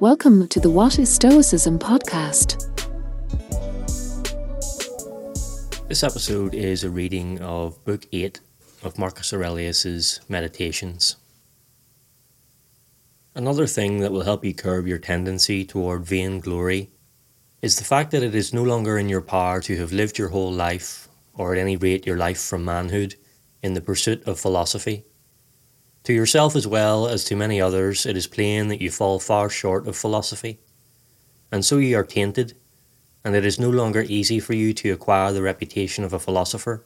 Welcome to the What is Stoicism podcast. This episode is a reading of Book 8 of Marcus Aurelius's Meditations. Another thing that will help you curb your tendency toward vain glory is the fact that it is no longer in your power to have lived your whole life, or at any rate your life from manhood, in the pursuit of philosophy. To yourself as well as to many others, it is plain that you fall far short of philosophy, and so you are tainted, and it is no longer easy for you to acquire the reputation of a philosopher.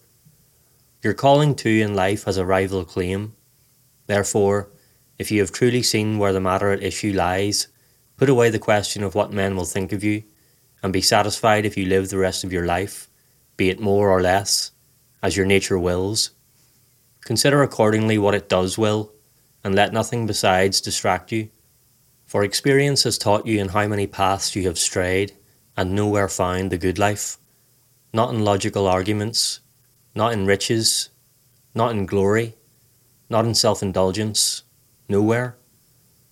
Your calling too in life has a rival claim. Therefore, if you have truly seen where the matter at issue lies, put away the question of what men will think of you, and be satisfied if you live the rest of your life, be it more or less, as your nature wills. Consider accordingly what it does will, and let nothing besides distract you. For experience has taught you in how many paths you have strayed, and nowhere found the good life. Not in logical arguments, not in riches, not in glory, not in self indulgence, nowhere.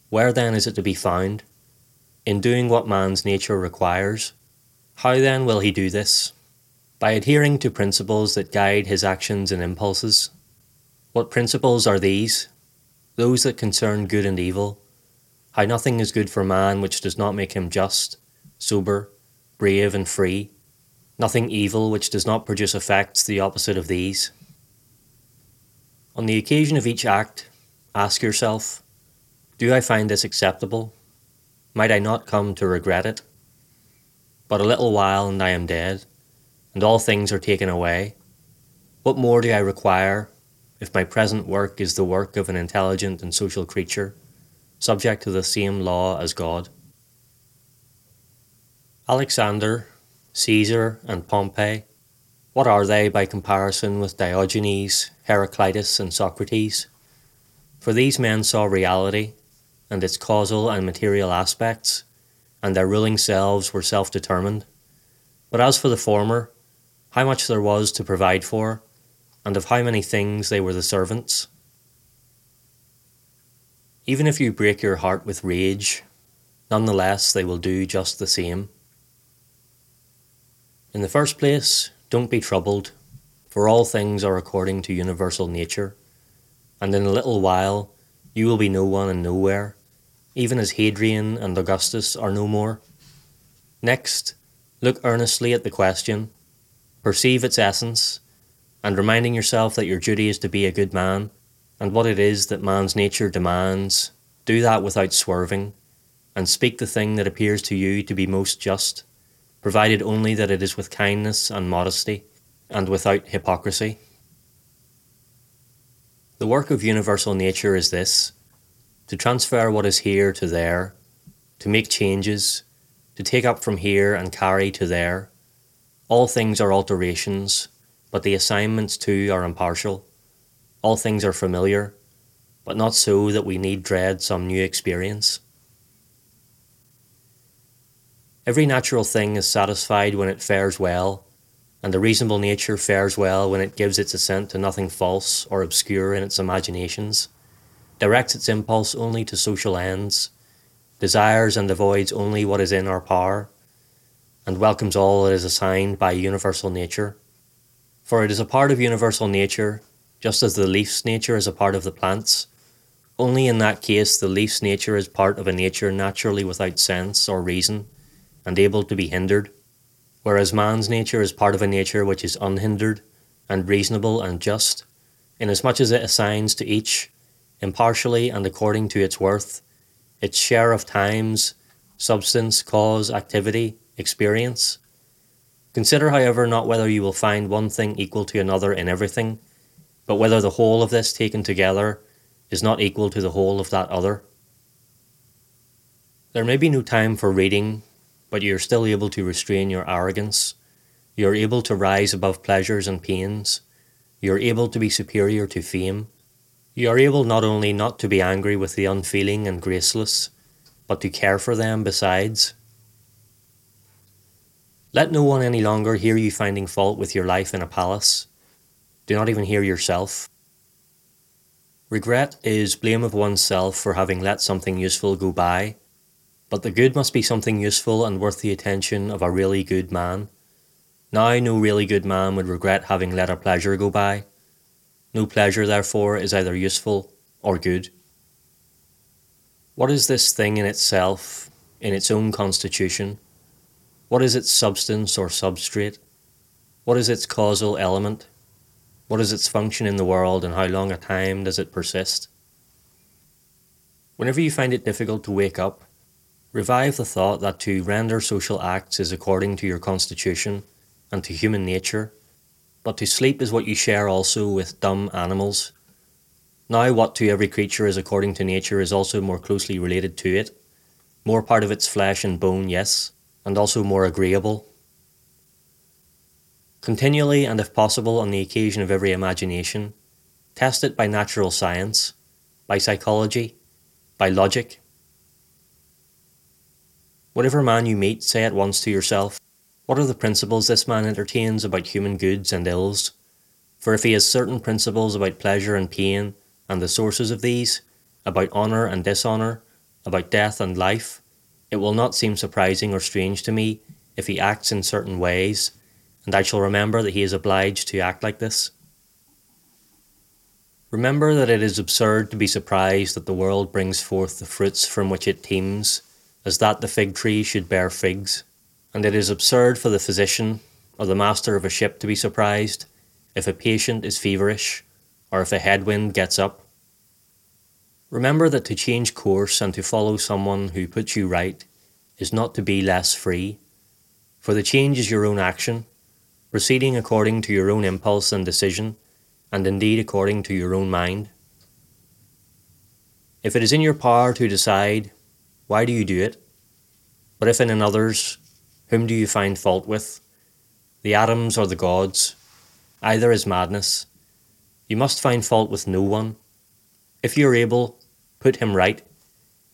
Where then is it to be found? In doing what man's nature requires. How then will he do this? By adhering to principles that guide his actions and impulses. What principles are these? Those that concern good and evil. How nothing is good for man which does not make him just, sober, brave, and free. Nothing evil which does not produce effects the opposite of these. On the occasion of each act, ask yourself Do I find this acceptable? Might I not come to regret it? But a little while and I am dead, and all things are taken away. What more do I require if my present work is the work of an intelligent and social creature, subject to the same law as God. Alexander, Caesar, and Pompey, what are they by comparison with Diogenes, Heraclitus, and Socrates? For these men saw reality and its causal and material aspects, and their ruling selves were self determined. But as for the former, how much there was to provide for, and of how many things they were the servants. Even if you break your heart with rage, nonetheless they will do just the same. In the first place, don't be troubled, for all things are according to universal nature, and in a little while you will be no one and nowhere, even as Hadrian and Augustus are no more. Next, look earnestly at the question, perceive its essence, and reminding yourself that your duty is to be a good man, and what it is that man's nature demands, do that without swerving, and speak the thing that appears to you to be most just, provided only that it is with kindness and modesty, and without hypocrisy. The work of universal nature is this to transfer what is here to there, to make changes, to take up from here and carry to there. All things are alterations but the assignments too are impartial. All things are familiar, but not so that we need dread some new experience. Every natural thing is satisfied when it fares well, and the reasonable nature fares well when it gives its assent to nothing false or obscure in its imaginations, directs its impulse only to social ends, desires and avoids only what is in our power, and welcomes all that is assigned by universal nature for it is a part of universal nature, just as the leaf's nature is a part of the plant's. Only in that case the leaf's nature is part of a nature naturally without sense or reason, and able to be hindered, whereas man's nature is part of a nature which is unhindered, and reasonable and just, inasmuch as it assigns to each, impartially and according to its worth, its share of times, substance, cause, activity, experience, Consider, however, not whether you will find one thing equal to another in everything, but whether the whole of this taken together is not equal to the whole of that other. There may be no time for reading, but you are still able to restrain your arrogance. You are able to rise above pleasures and pains. You are able to be superior to fame. You are able not only not to be angry with the unfeeling and graceless, but to care for them besides. Let no one any longer hear you finding fault with your life in a palace. Do not even hear yourself. Regret is blame of oneself for having let something useful go by. But the good must be something useful and worth the attention of a really good man. Now, no really good man would regret having let a pleasure go by. No pleasure, therefore, is either useful or good. What is this thing in itself, in its own constitution? What is its substance or substrate? What is its causal element? What is its function in the world and how long a time does it persist? Whenever you find it difficult to wake up, revive the thought that to render social acts is according to your constitution and to human nature, but to sleep is what you share also with dumb animals. Now, what to every creature is according to nature is also more closely related to it, more part of its flesh and bone, yes, and also more agreeable. Continually, and if possible on the occasion of every imagination, test it by natural science, by psychology, by logic. Whatever man you meet, say at once to yourself, What are the principles this man entertains about human goods and ills? For if he has certain principles about pleasure and pain, and the sources of these, about honour and dishonour, about death and life, it will not seem surprising or strange to me if he acts in certain ways, and I shall remember that he is obliged to act like this. Remember that it is absurd to be surprised that the world brings forth the fruits from which it teems, as that the fig tree should bear figs, and it is absurd for the physician or the master of a ship to be surprised if a patient is feverish or if a headwind gets up. Remember that to change course and to follow someone who puts you right is not to be less free, for the change is your own action, proceeding according to your own impulse and decision and indeed according to your own mind. If it is in your power to decide, why do you do it? But if in another's, whom do you find fault with? The atoms or the gods? Either is madness. You must find fault with no one. If you are able, put him right.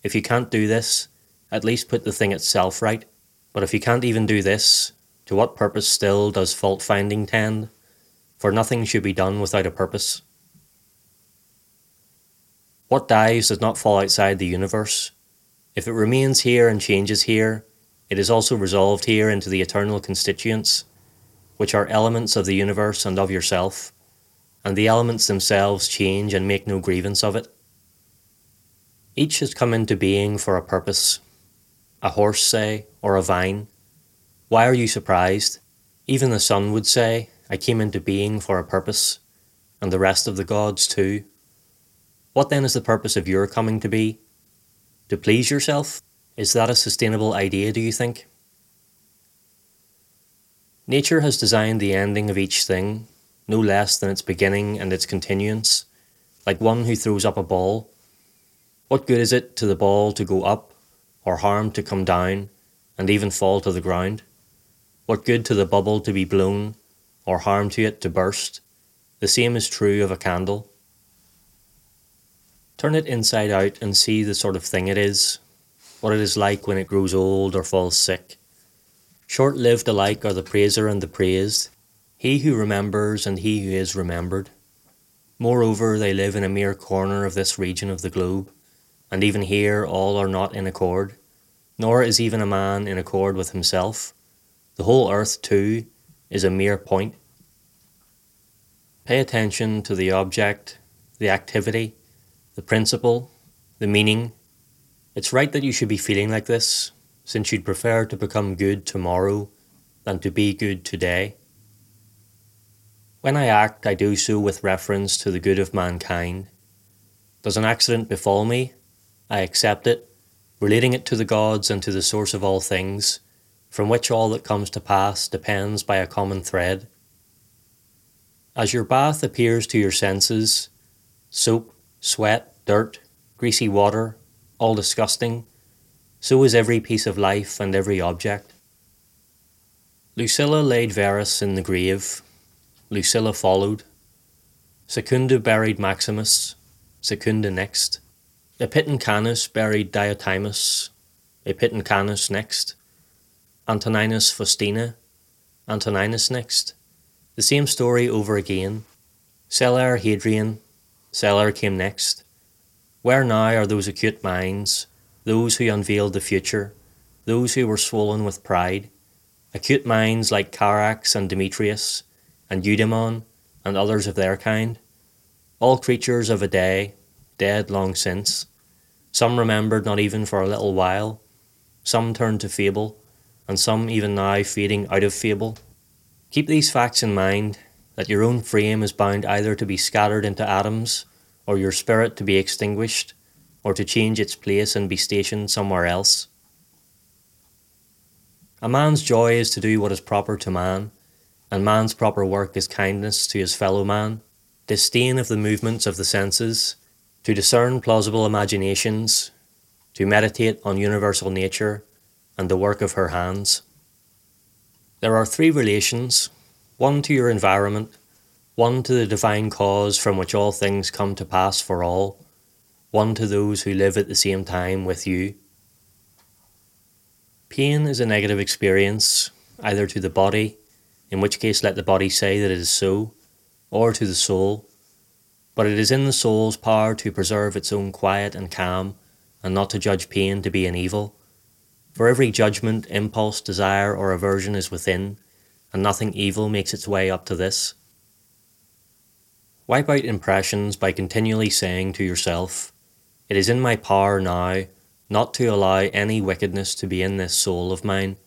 If you can't do this, at least put the thing itself right. But if you can't even do this, to what purpose still does fault finding tend? for nothing should be done without a purpose. What dies does not fall outside the universe. If it remains here and changes here, it is also resolved here into the eternal constituents, which are elements of the universe and of yourself, and the elements themselves change and make no grievance of it. Each has come into being for a purpose. A horse, say, or a vine. Why are you surprised? Even the sun would say, I came into being for a purpose, and the rest of the gods too. What then is the purpose of your coming to be? To please yourself? Is that a sustainable idea, do you think? Nature has designed the ending of each thing, no less than its beginning and its continuance, like one who throws up a ball. What good is it to the ball to go up, or harm to come down, and even fall to the ground? What good to the bubble to be blown, or harm to it to burst. The same is true of a candle. Turn it inside out and see the sort of thing it is, what it is like when it grows old or falls sick. Short lived alike are the praiser and the praised, he who remembers and he who is remembered. Moreover, they live in a mere corner of this region of the globe, and even here all are not in accord, nor is even a man in accord with himself. The whole earth, too, is a mere point. Pay attention to the object, the activity, the principle, the meaning. It's right that you should be feeling like this, since you'd prefer to become good tomorrow than to be good today. When I act, I do so with reference to the good of mankind. Does an accident befall me? I accept it, relating it to the gods and to the source of all things from which all that comes to pass depends by a common thread. As your bath appears to your senses, soap, sweat, dirt, greasy water, all disgusting, so is every piece of life and every object. Lucilla laid Verus in the grave. Lucilla followed. Secunda buried Maximus. Secunda next. Epitynchanus buried Diotimus. Epitynchanus next. Antoninus Faustina, Antoninus next. The same story over again. Celer Hadrian, Celer came next. Where now are those acute minds, those who unveiled the future, those who were swollen with pride, acute minds like Charax and Demetrius, and Eudemon, and others of their kind, all creatures of a day, dead long since, some remembered not even for a little while, some turned to fable, and some even now fading out of fable. Keep these facts in mind that your own frame is bound either to be scattered into atoms, or your spirit to be extinguished, or to change its place and be stationed somewhere else. A man's joy is to do what is proper to man, and man's proper work is kindness to his fellow man, disdain of the movements of the senses, to discern plausible imaginations, to meditate on universal nature and the work of her hands. There are three relations one to your environment, one to the divine cause from which all things come to pass for all, one to those who live at the same time with you. Pain is a negative experience, either to the body, in which case let the body say that it is so, or to the soul, but it is in the soul's power to preserve its own quiet and calm, and not to judge pain to be an evil. For every judgment, impulse, desire, or aversion is within, and nothing evil makes its way up to this. Wipe out impressions by continually saying to yourself, it is in my power now not to allow any wickedness to be in this soul of mine,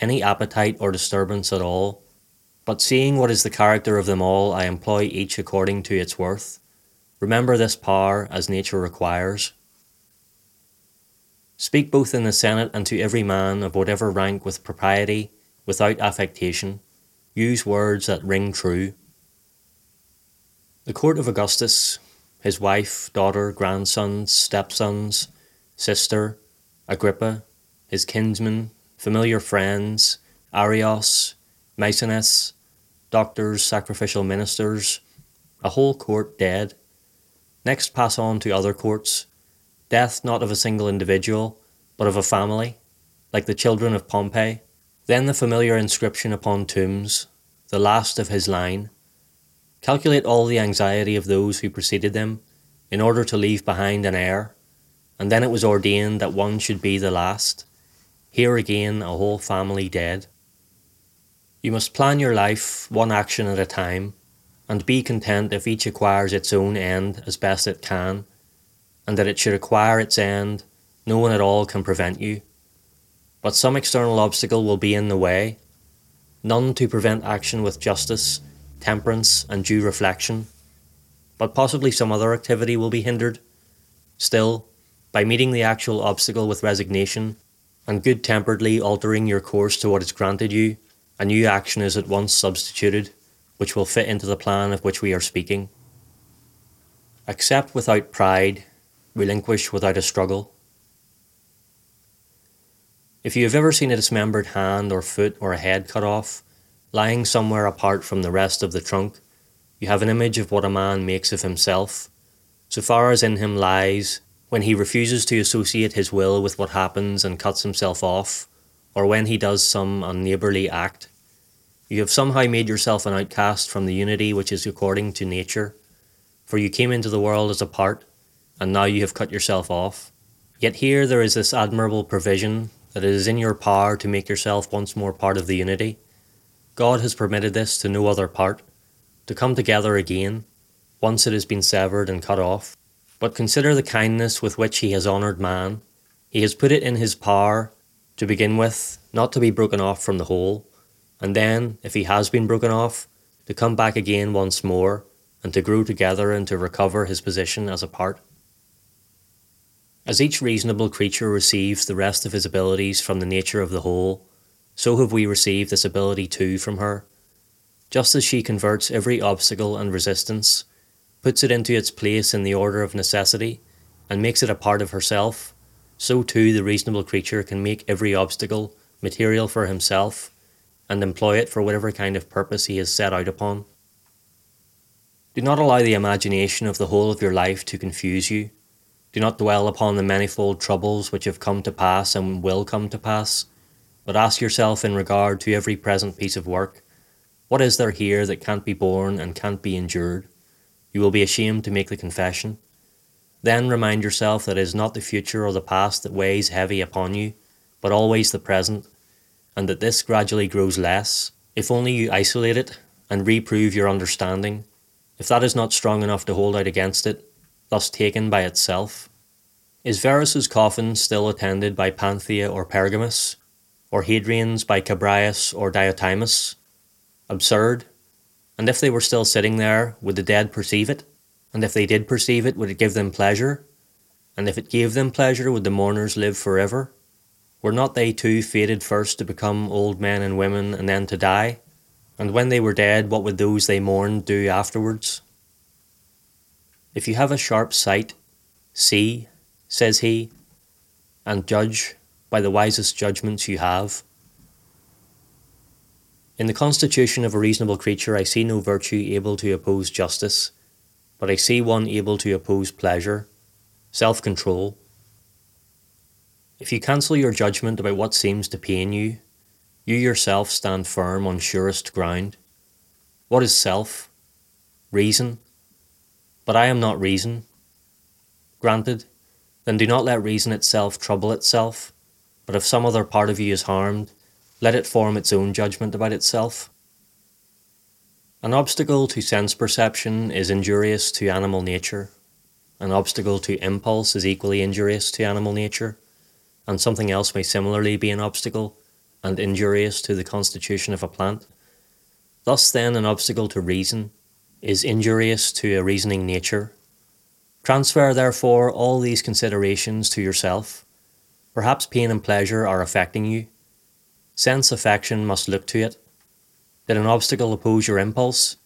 any appetite or disturbance at all, but seeing what is the character of them all, I employ each according to its worth. Remember this power as nature requires. Speak both in the Senate and to every man of whatever rank with propriety, without affectation. Use words that ring true. The court of Augustus, his wife, daughter, grandsons, stepsons, sister, Agrippa, his kinsmen, familiar friends, Arios, Maecenas, doctors, sacrificial ministers, a whole court dead. Next pass on to other courts, death not of a single individual, but of a family, like the children of Pompey. Then the familiar inscription upon tombs, the last of his line. Calculate all the anxiety of those who preceded them, in order to leave behind an heir, and then it was ordained that one should be the last. Here again, a whole family dead. You must plan your life one action at a time, and be content if each acquires its own end as best it can, and that it should acquire its end, no one at all can prevent you. But some external obstacle will be in the way, none to prevent action with justice, temperance, and due reflection. But possibly some other activity will be hindered. Still, by meeting the actual obstacle with resignation, and good temperedly altering your course to what is granted you, a new action is at once substituted, which will fit into the plan of which we are speaking. Accept without pride, relinquish without a struggle. If you have ever seen a dismembered hand or foot or a head cut off, lying somewhere apart from the rest of the trunk, you have an image of what a man makes of himself, so far as in him lies, when he refuses to associate his will with what happens and cuts himself off, or when he does some unneighbourly act. You have somehow made yourself an outcast from the unity which is according to nature, for you came into the world as a part, and now you have cut yourself off. Yet here there is this admirable provision that it is in your power to make yourself once more part of the unity. God has permitted this to no other part, to come together again, once it has been severed and cut off. But consider the kindness with which He has honoured man. He has put it in His power, to begin with, not to be broken off from the whole, and then, if He has been broken off, to come back again once more, and to grow together and to recover His position as a part. As each reasonable creature receives the rest of his abilities from the nature of the whole, so have we received this ability too from her. Just as she converts every obstacle and resistance, puts it into its place in the order of necessity, and makes it a part of herself, so too the reasonable creature can make every obstacle material for himself, and employ it for whatever kind of purpose he has set out upon. Do not allow the imagination of the whole of your life to confuse you do not dwell upon the manifold troubles which have come to pass and will come to pass, but ask yourself in regard to every present piece of work, what is there here that can't be borne and can't be endured? You will be ashamed to make the confession. Then remind yourself that it is not the future or the past that weighs heavy upon you, but always the present, and that this gradually grows less, if only you isolate it and reprove your understanding, if that is not strong enough to hold out against it, thus taken by itself. Is Verus's coffin still attended by Panthea or Pergamus, or Hadrian's by Chabrias or Diotimus? Absurd. And if they were still sitting there, would the dead perceive it? And if they did perceive it, would it give them pleasure? And if it gave them pleasure, would the mourners live forever? Were not they too fated first to become old men and women and then to die? And when they were dead, what would those they mourned do afterwards? If you have a sharp sight, see, says he, and judge by the wisest judgments you have. In the constitution of a reasonable creature, I see no virtue able to oppose justice but I see one able to oppose pleasure, self control. If you cancel your judgment about what seems to pain you, you yourself stand firm on surest ground. What is self? Reason. But I am not reason. Granted, then do not let reason itself trouble itself, but if some other part of you is harmed, let it form its own judgment about itself. An obstacle to sense perception is injurious to animal nature. An obstacle to impulse is equally injurious to animal nature, and something else may similarly be an obstacle and injurious to the constitution of a plant. Thus, then, an obstacle to reason is injurious to a reasoning nature. Transfer, therefore, all these considerations to yourself. Perhaps pain and pleasure are affecting you. Sense affection must look to it did an obstacle oppose your impulse?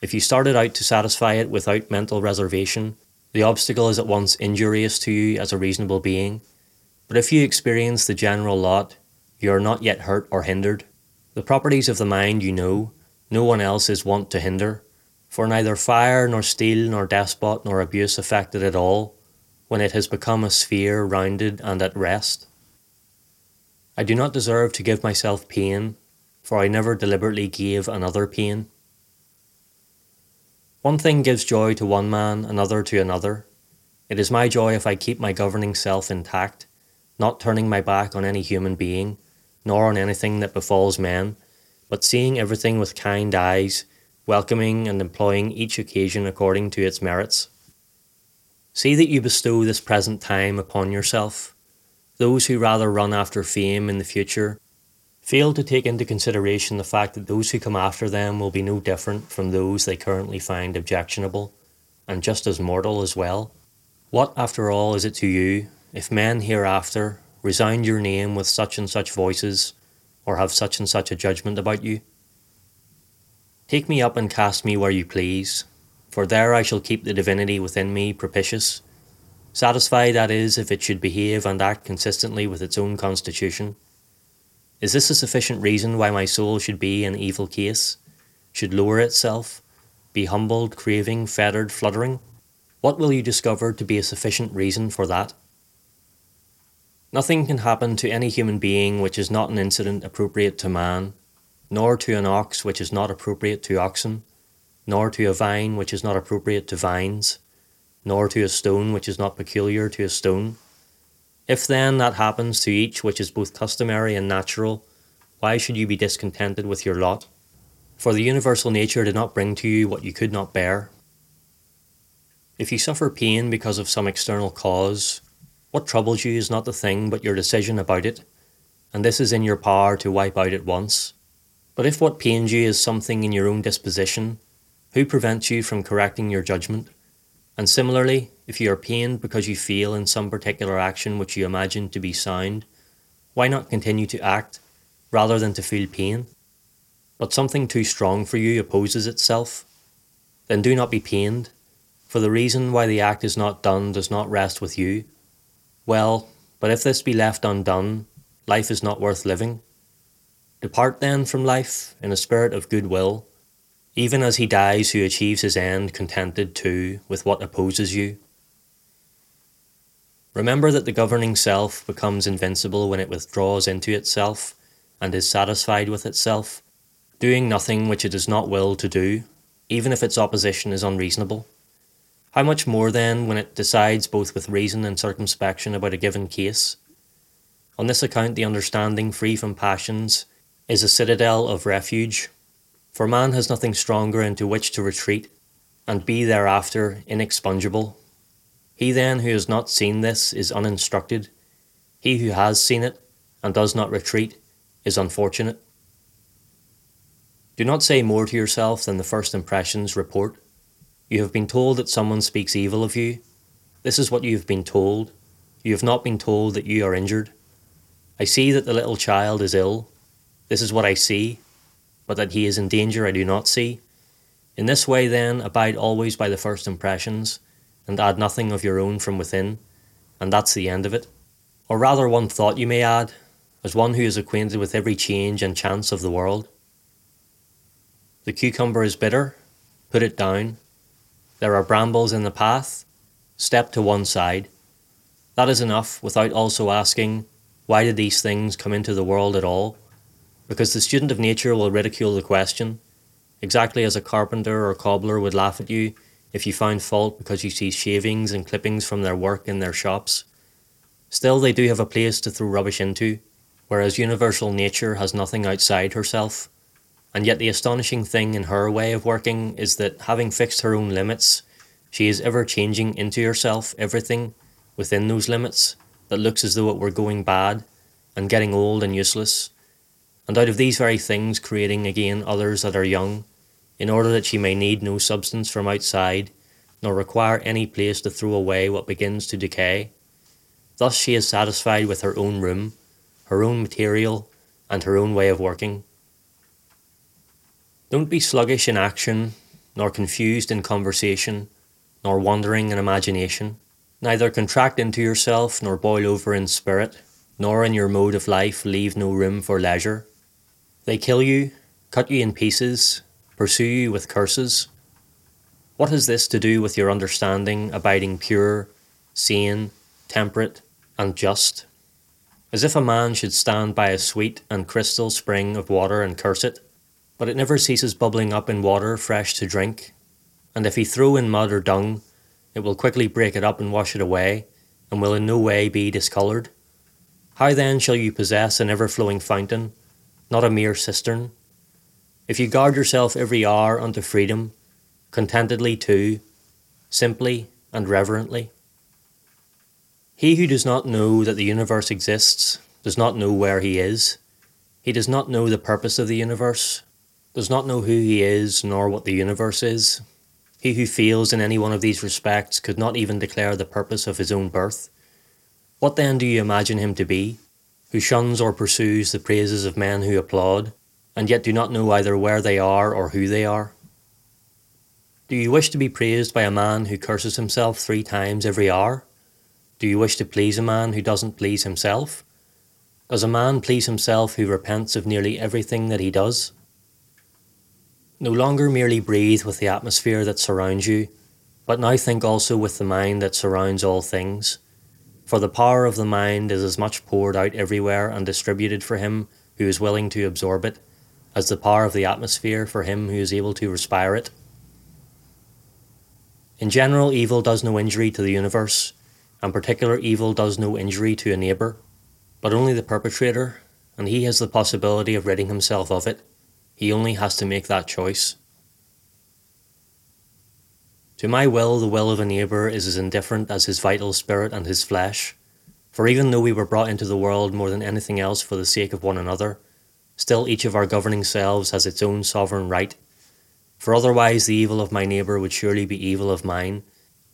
If you started out to satisfy it without mental reservation, the obstacle is at once injurious to you as a reasonable being. But if you experience the general lot, you are not yet hurt or hindered. The properties of the mind you know, no one else is wont to hinder, for neither fire nor steel nor despot nor abuse affect it at all, when it has become a sphere rounded and at rest. I do not deserve to give myself pain, for I never deliberately gave another pain. One thing gives joy to one man, another to another. It is my joy if I keep my governing self intact, not turning my back on any human being, nor on anything that befalls men, but seeing everything with kind eyes, welcoming and employing each occasion according to its merits. See that you bestow this present time upon yourself. Those who rather run after fame in the future fail to take into consideration the fact that those who come after them will be no different from those they currently find objectionable, and just as mortal as well. What, after all, is it to you if men hereafter resound your name with such and such voices, or have such and such a judgment about you? Take me up and cast me where you please, for there I shall keep the divinity within me propitious, satisfied that is if it should behave and act consistently with its own constitution. Is this a sufficient reason why my soul should be in evil case, should lower itself, be humbled, craving, fettered, fluttering? What will you discover to be a sufficient reason for that? Nothing can happen to any human being which is not an incident appropriate to man, nor to an ox which is not appropriate to oxen, nor to a vine which is not appropriate to vines, nor to a stone which is not peculiar to a stone. If then that happens to each which is both customary and natural, why should you be discontented with your lot? For the universal nature did not bring to you what you could not bear. If you suffer pain because of some external cause, what troubles you is not the thing but your decision about it, and this is in your power to wipe out at once. But if what pains you is something in your own disposition, who prevents you from correcting your judgment? And similarly, if you are pained because you feel in some particular action which you imagine to be sound, why not continue to act rather than to feel pain? But something too strong for you opposes itself? Then do not be pained, for the reason why the act is not done does not rest with you. Well, but if this be left undone, life is not worth living. Depart then from life in a spirit of goodwill, even as he dies who achieves his end contented too with what opposes you. Remember that the governing self becomes invincible when it withdraws into itself and is satisfied with itself, doing nothing which it does not will to do, even if its opposition is unreasonable. How much more then when it decides both with reason and circumspection about a given case? On this account, the understanding free from passions is a citadel of refuge, for man has nothing stronger into which to retreat and be thereafter inexpugnable. He then who has not seen this is uninstructed. He who has seen it and does not retreat is unfortunate. Do not say more to yourself than the first impressions report. You have been told that someone speaks evil of you. This is what you have been told. You have not been told that you are injured. I see that the little child is ill. This is what I see, but that he is in danger I do not see. In this way, then, abide always by the first impressions, and add nothing of your own from within, and that's the end of it. Or rather, one thought you may add, as one who is acquainted with every change and chance of the world. The cucumber is bitter, put it down. There are brambles in the path, step to one side. That is enough without also asking, why did these things come into the world at all? Because the student of nature will ridicule the question, exactly as a carpenter or cobbler would laugh at you if you found fault because you see shavings and clippings from their work in their shops. Still, they do have a place to throw rubbish into, whereas universal nature has nothing outside herself and yet, the astonishing thing in her way of working is that having fixed her own limits, she is ever changing into herself everything within those limits that looks as though it were going bad and getting old and useless, and out of these very things creating again others that are young, in order that she may need no substance from outside, nor require any place to throw away what begins to decay. Thus she is satisfied with her own room, her own material, and her own way of working. Don't be sluggish in action, nor confused in conversation, nor wandering in imagination. Neither contract into yourself, nor boil over in spirit, nor in your mode of life leave no room for leisure. They kill you, cut you in pieces, pursue you with curses. What has this to do with your understanding abiding pure, sane, temperate, and just? As if a man should stand by a sweet and crystal spring of water and curse it but it never ceases bubbling up in water fresh to drink. And if he throw in mud or dung, it will quickly break it up and wash it away, and will in no way be discoloured. How then shall you possess an ever flowing fountain, not a mere cistern? If you guard yourself every hour unto freedom, contentedly too, simply and reverently. He who does not know that the universe exists does not know where he is. He does not know the purpose of the universe, does not know who he is nor what the universe is. He who fails in any one of these respects could not even declare the purpose of his own birth. What then do you imagine him to be, who shuns or pursues the praises of men who applaud, and yet do not know either where they are or who they are? Do you wish to be praised by a man who curses himself three times every hour? Do you wish to please a man who doesn't please himself? Does a man please himself who repents of nearly everything that he does? No longer merely breathe with the atmosphere that surrounds you, but now think also with the mind that surrounds all things. For the power of the mind is as much poured out everywhere and distributed for him who is willing to absorb it, as the power of the atmosphere for him who is able to respire it. In general, evil does no injury to the universe, and particular evil does no injury to a neighbour, but only the perpetrator, and he has the possibility of ridding himself of it he only has to make that choice. To my will, the will of a neighbour is as indifferent as his vital spirit and his flesh. For even though we were brought into the world more than anything else for the sake of one another, still each of our governing selves has its own sovereign right. For otherwise, the evil of my neighbour would surely be evil of mine,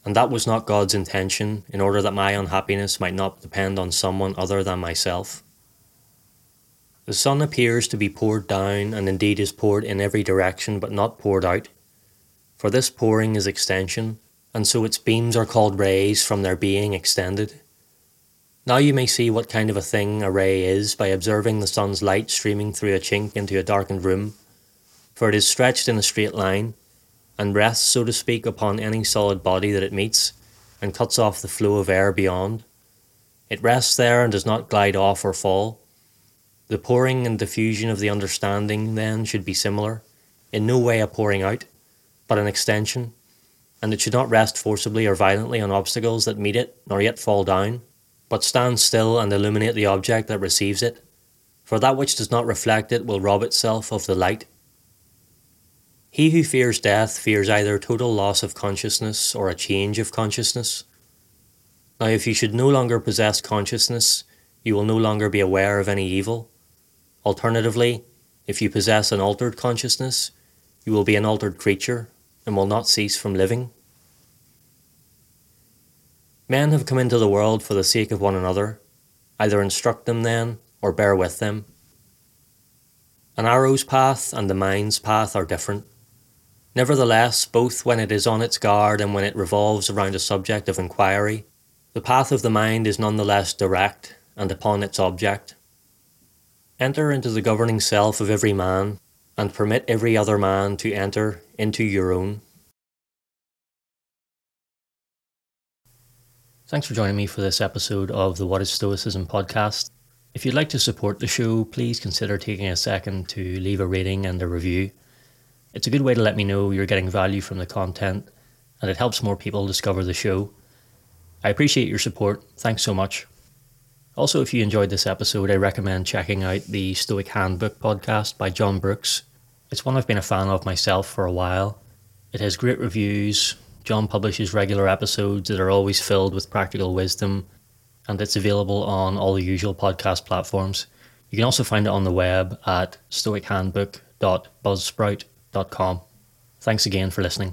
and that was not God's intention, in order that my unhappiness might not depend on someone other than myself. The sun appears to be poured down, and indeed is poured in every direction, but not poured out. For this pouring is extension, and so its beams are called rays from their being extended. Now you may see what kind of a thing a ray is by observing the sun's light streaming through a chink into a darkened room, for it is stretched in a straight line, and rests, so to speak, upon any solid body that it meets, and cuts off the flow of air beyond. It rests there and does not glide off or fall the pouring and diffusion of the understanding, then, should be similar, in no way a pouring out, but an extension. and it should not rest forcibly or violently on obstacles that meet it, nor yet fall down, but stand still and illuminate the object that receives it, for that which does not reflect it will rob itself of the light. He who fears death fears either total loss of consciousness or a change of consciousness. Now, if you should no longer possess consciousness, you will no longer be aware of any evil. Alternatively, if you possess an altered consciousness, you will be an altered creature and will not cease from living. Men have come into the world for the sake of one another, either instruct them then or bear with them. An arrow's path and the mind's path are different. Nevertheless, both when it is on its guard and when it revolves around a subject of inquiry, the path of the mind is none the less direct and upon its object. Enter into the governing self of every man, and permit every other man to enter into your own. Thanks for joining me for this episode of the What is Stoicism podcast. If you'd like to support the show, please consider taking a second to leave a rating and a review. It's a good way to let me know you're getting value from the content, and it helps more people discover the show. I appreciate your support. Thanks so much. Also, if you enjoyed this episode, I recommend checking out the Stoic Handbook podcast by John Brooks. It's one I've been a fan of myself for a while. It has great reviews. John publishes regular episodes that are always filled with practical wisdom, and it's available on all the usual podcast platforms. You can also find it on the web at stoichandbook.buzzsprout.com. Thanks again for listening.